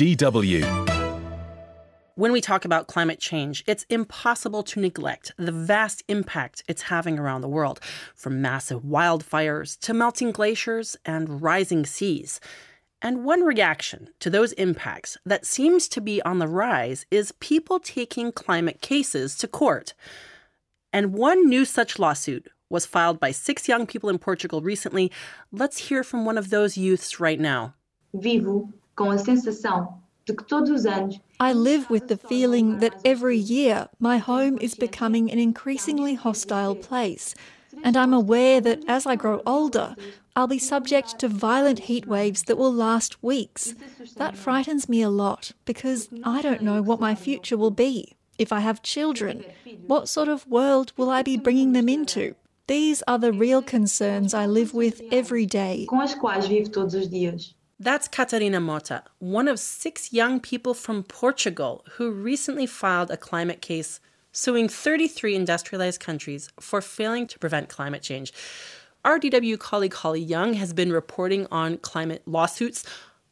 DW. When we talk about climate change, it's impossible to neglect the vast impact it's having around the world, from massive wildfires to melting glaciers and rising seas. And one reaction to those impacts that seems to be on the rise is people taking climate cases to court. And one new such lawsuit was filed by six young people in Portugal recently. Let's hear from one of those youths right now. Vivo com a sensação de que todos os anos I live with the feeling that every year my home is becoming an increasingly hostile place, and I'm aware that as I grow older, I'll be subject to violent heat waves that will last weeks. That frightens me a lot because I don't know what my future will be. If I have children, what sort of world will I be bringing them into? These are the real concerns I live with every day. com as quais vivo todos os dias. That's Catarina Mota, one of six young people from Portugal who recently filed a climate case suing 33 industrialized countries for failing to prevent climate change. Our DW colleague Holly Young has been reporting on climate lawsuits.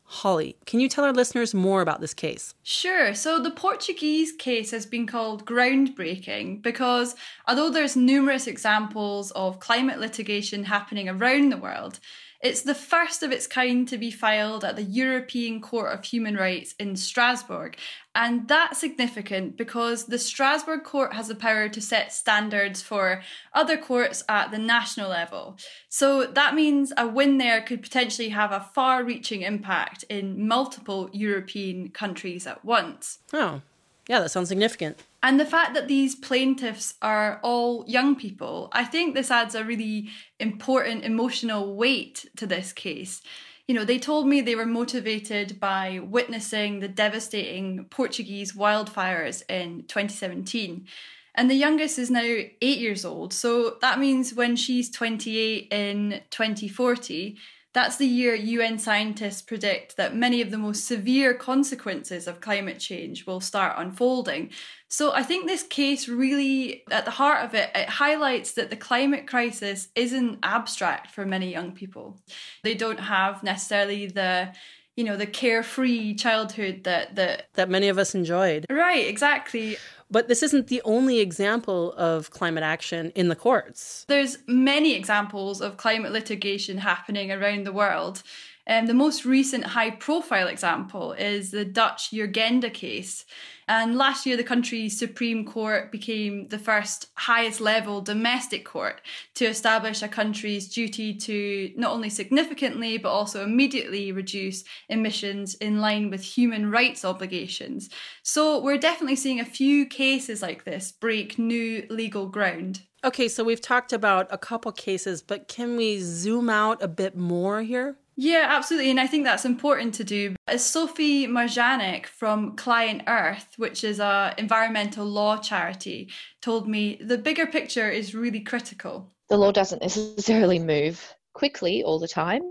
Holly, can you tell our listeners more about this case? Sure. So the Portuguese case has been called groundbreaking because although there's numerous examples of climate litigation happening around the world, it's the first of its kind to be filed at the European Court of Human Rights in Strasbourg. And that's significant because the Strasbourg court has the power to set standards for other courts at the national level. So that means a win there could potentially have a far reaching impact in multiple European countries at once. Oh, yeah, that sounds significant. And the fact that these plaintiffs are all young people, I think this adds a really important emotional weight to this case. You know, they told me they were motivated by witnessing the devastating Portuguese wildfires in 2017. And the youngest is now eight years old. So that means when she's 28 in 2040, that's the year UN scientists predict that many of the most severe consequences of climate change will start unfolding. So I think this case really, at the heart of it, it highlights that the climate crisis isn't abstract for many young people. They don't have necessarily the you know the carefree childhood that that That many of us enjoyed. right exactly But this isn't the only example of climate action in the courts. There's many examples of climate litigation happening around the world. Um, the most recent high profile example is the Dutch Urgenda case. And last year, the country's Supreme Court became the first highest level domestic court to establish a country's duty to not only significantly, but also immediately reduce emissions in line with human rights obligations. So we're definitely seeing a few cases like this break new legal ground. Okay, so we've talked about a couple cases, but can we zoom out a bit more here? Yeah, absolutely. And I think that's important to do. As Sophie Marjanac from Client Earth, which is a environmental law charity, told me, the bigger picture is really critical. the law doesn't necessarily move quickly all the time,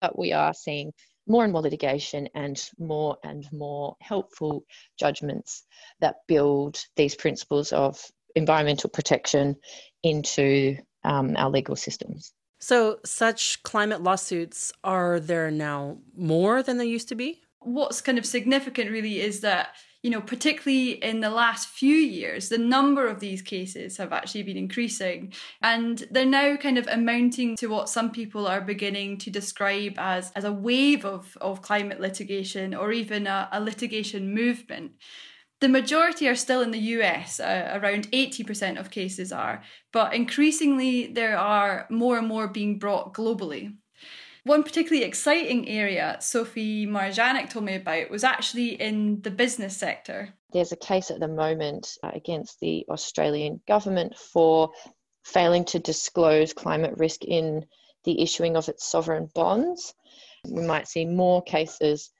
but we are seeing more and more litigation and more and more helpful judgments that build these principles of environmental protection into um, our legal systems. So, such climate lawsuits, are there now more than there used to be? What's kind of significant really is that, you know, particularly in the last few years, the number of these cases have actually been increasing. And they're now kind of amounting to what some people are beginning to describe as, as a wave of, of climate litigation or even a, a litigation movement. The majority are still in the US, uh, around 80% of cases are, but increasingly there are more and more being brought globally. One particularly exciting area Sophie Marjanac told me about was actually in the business sector. There's a case at the moment uh, against the Australian government for failing to disclose climate risk in the issuing of its sovereign bonds. We might see more cases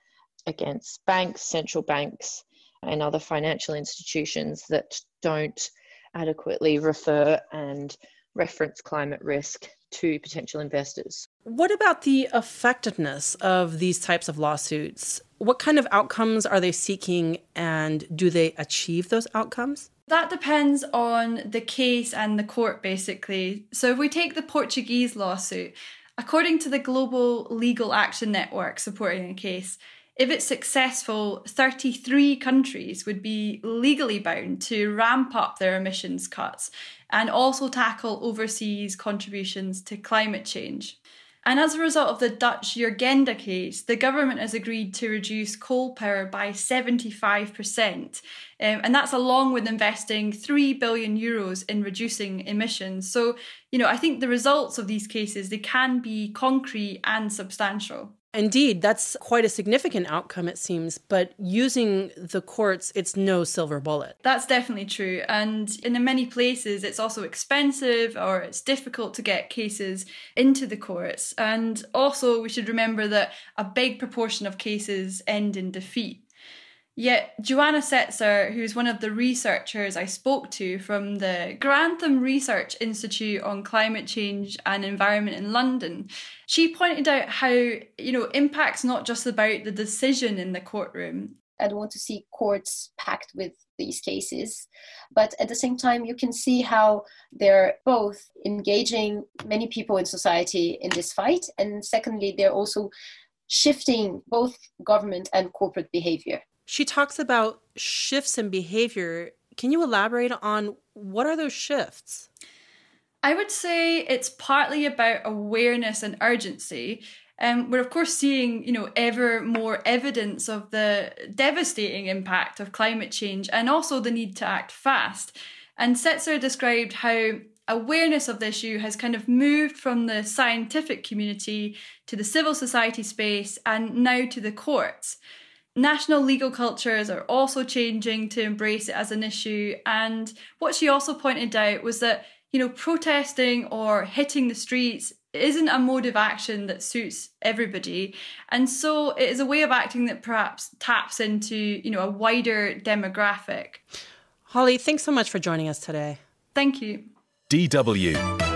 against banks, central banks, and other financial institutions that don't adequately refer and reference climate risk to potential investors. What about the effectiveness of these types of lawsuits? What kind of outcomes are they seeking, and do they achieve those outcomes? That depends on the case and the court, basically. So, if we take the Portuguese lawsuit, according to the Global Legal Action Network supporting a case, If it's successful, 33 countries would be legally bound to ramp up their emissions cuts and also tackle overseas contributions to climate change. And as a result of the Dutch Urgenda case, the government has agreed to reduce coal power by 75%. Um, and that's along with investing 3 billion euros in reducing emissions. So, you know, I think the results of these cases, they can be concrete and substantial. Indeed, that's quite a significant outcome, it seems. But using the courts, it's no silver bullet. That's definitely true. And in many places, it's also expensive or it's difficult to get cases into the courts. And also, we should remember that a big proportion of cases end in defeat. Yet, Joanna Setzer, who's one of the researchers I spoke to from the Grantham Research Institute on Climate Change and Environment in London, she pointed out how, you know, impact's not just about the decision in the courtroom. I don't want to see courts packed with these cases. But at the same time, you can see how they're both engaging many people in society in this fight. And secondly, they're also shifting both government and corporate behavior. She talks about shifts in behavior. Can you elaborate on what are those shifts? I would say it's partly about awareness and urgency. Um, we're of course seeing, you know, ever more evidence of the devastating impact of climate change and also the need to act fast. And Setzer described how awareness of the issue has kind of moved from the scientific community to the civil society space and now to the courts. National legal cultures are also changing to embrace it as an issue. And what she also pointed out was that, you know, protesting or hitting the streets isn't a mode of action that suits everybody. And so it is a way of acting that perhaps taps into, you know, a wider demographic. Holly, thanks so much for joining us today. Thank you. DW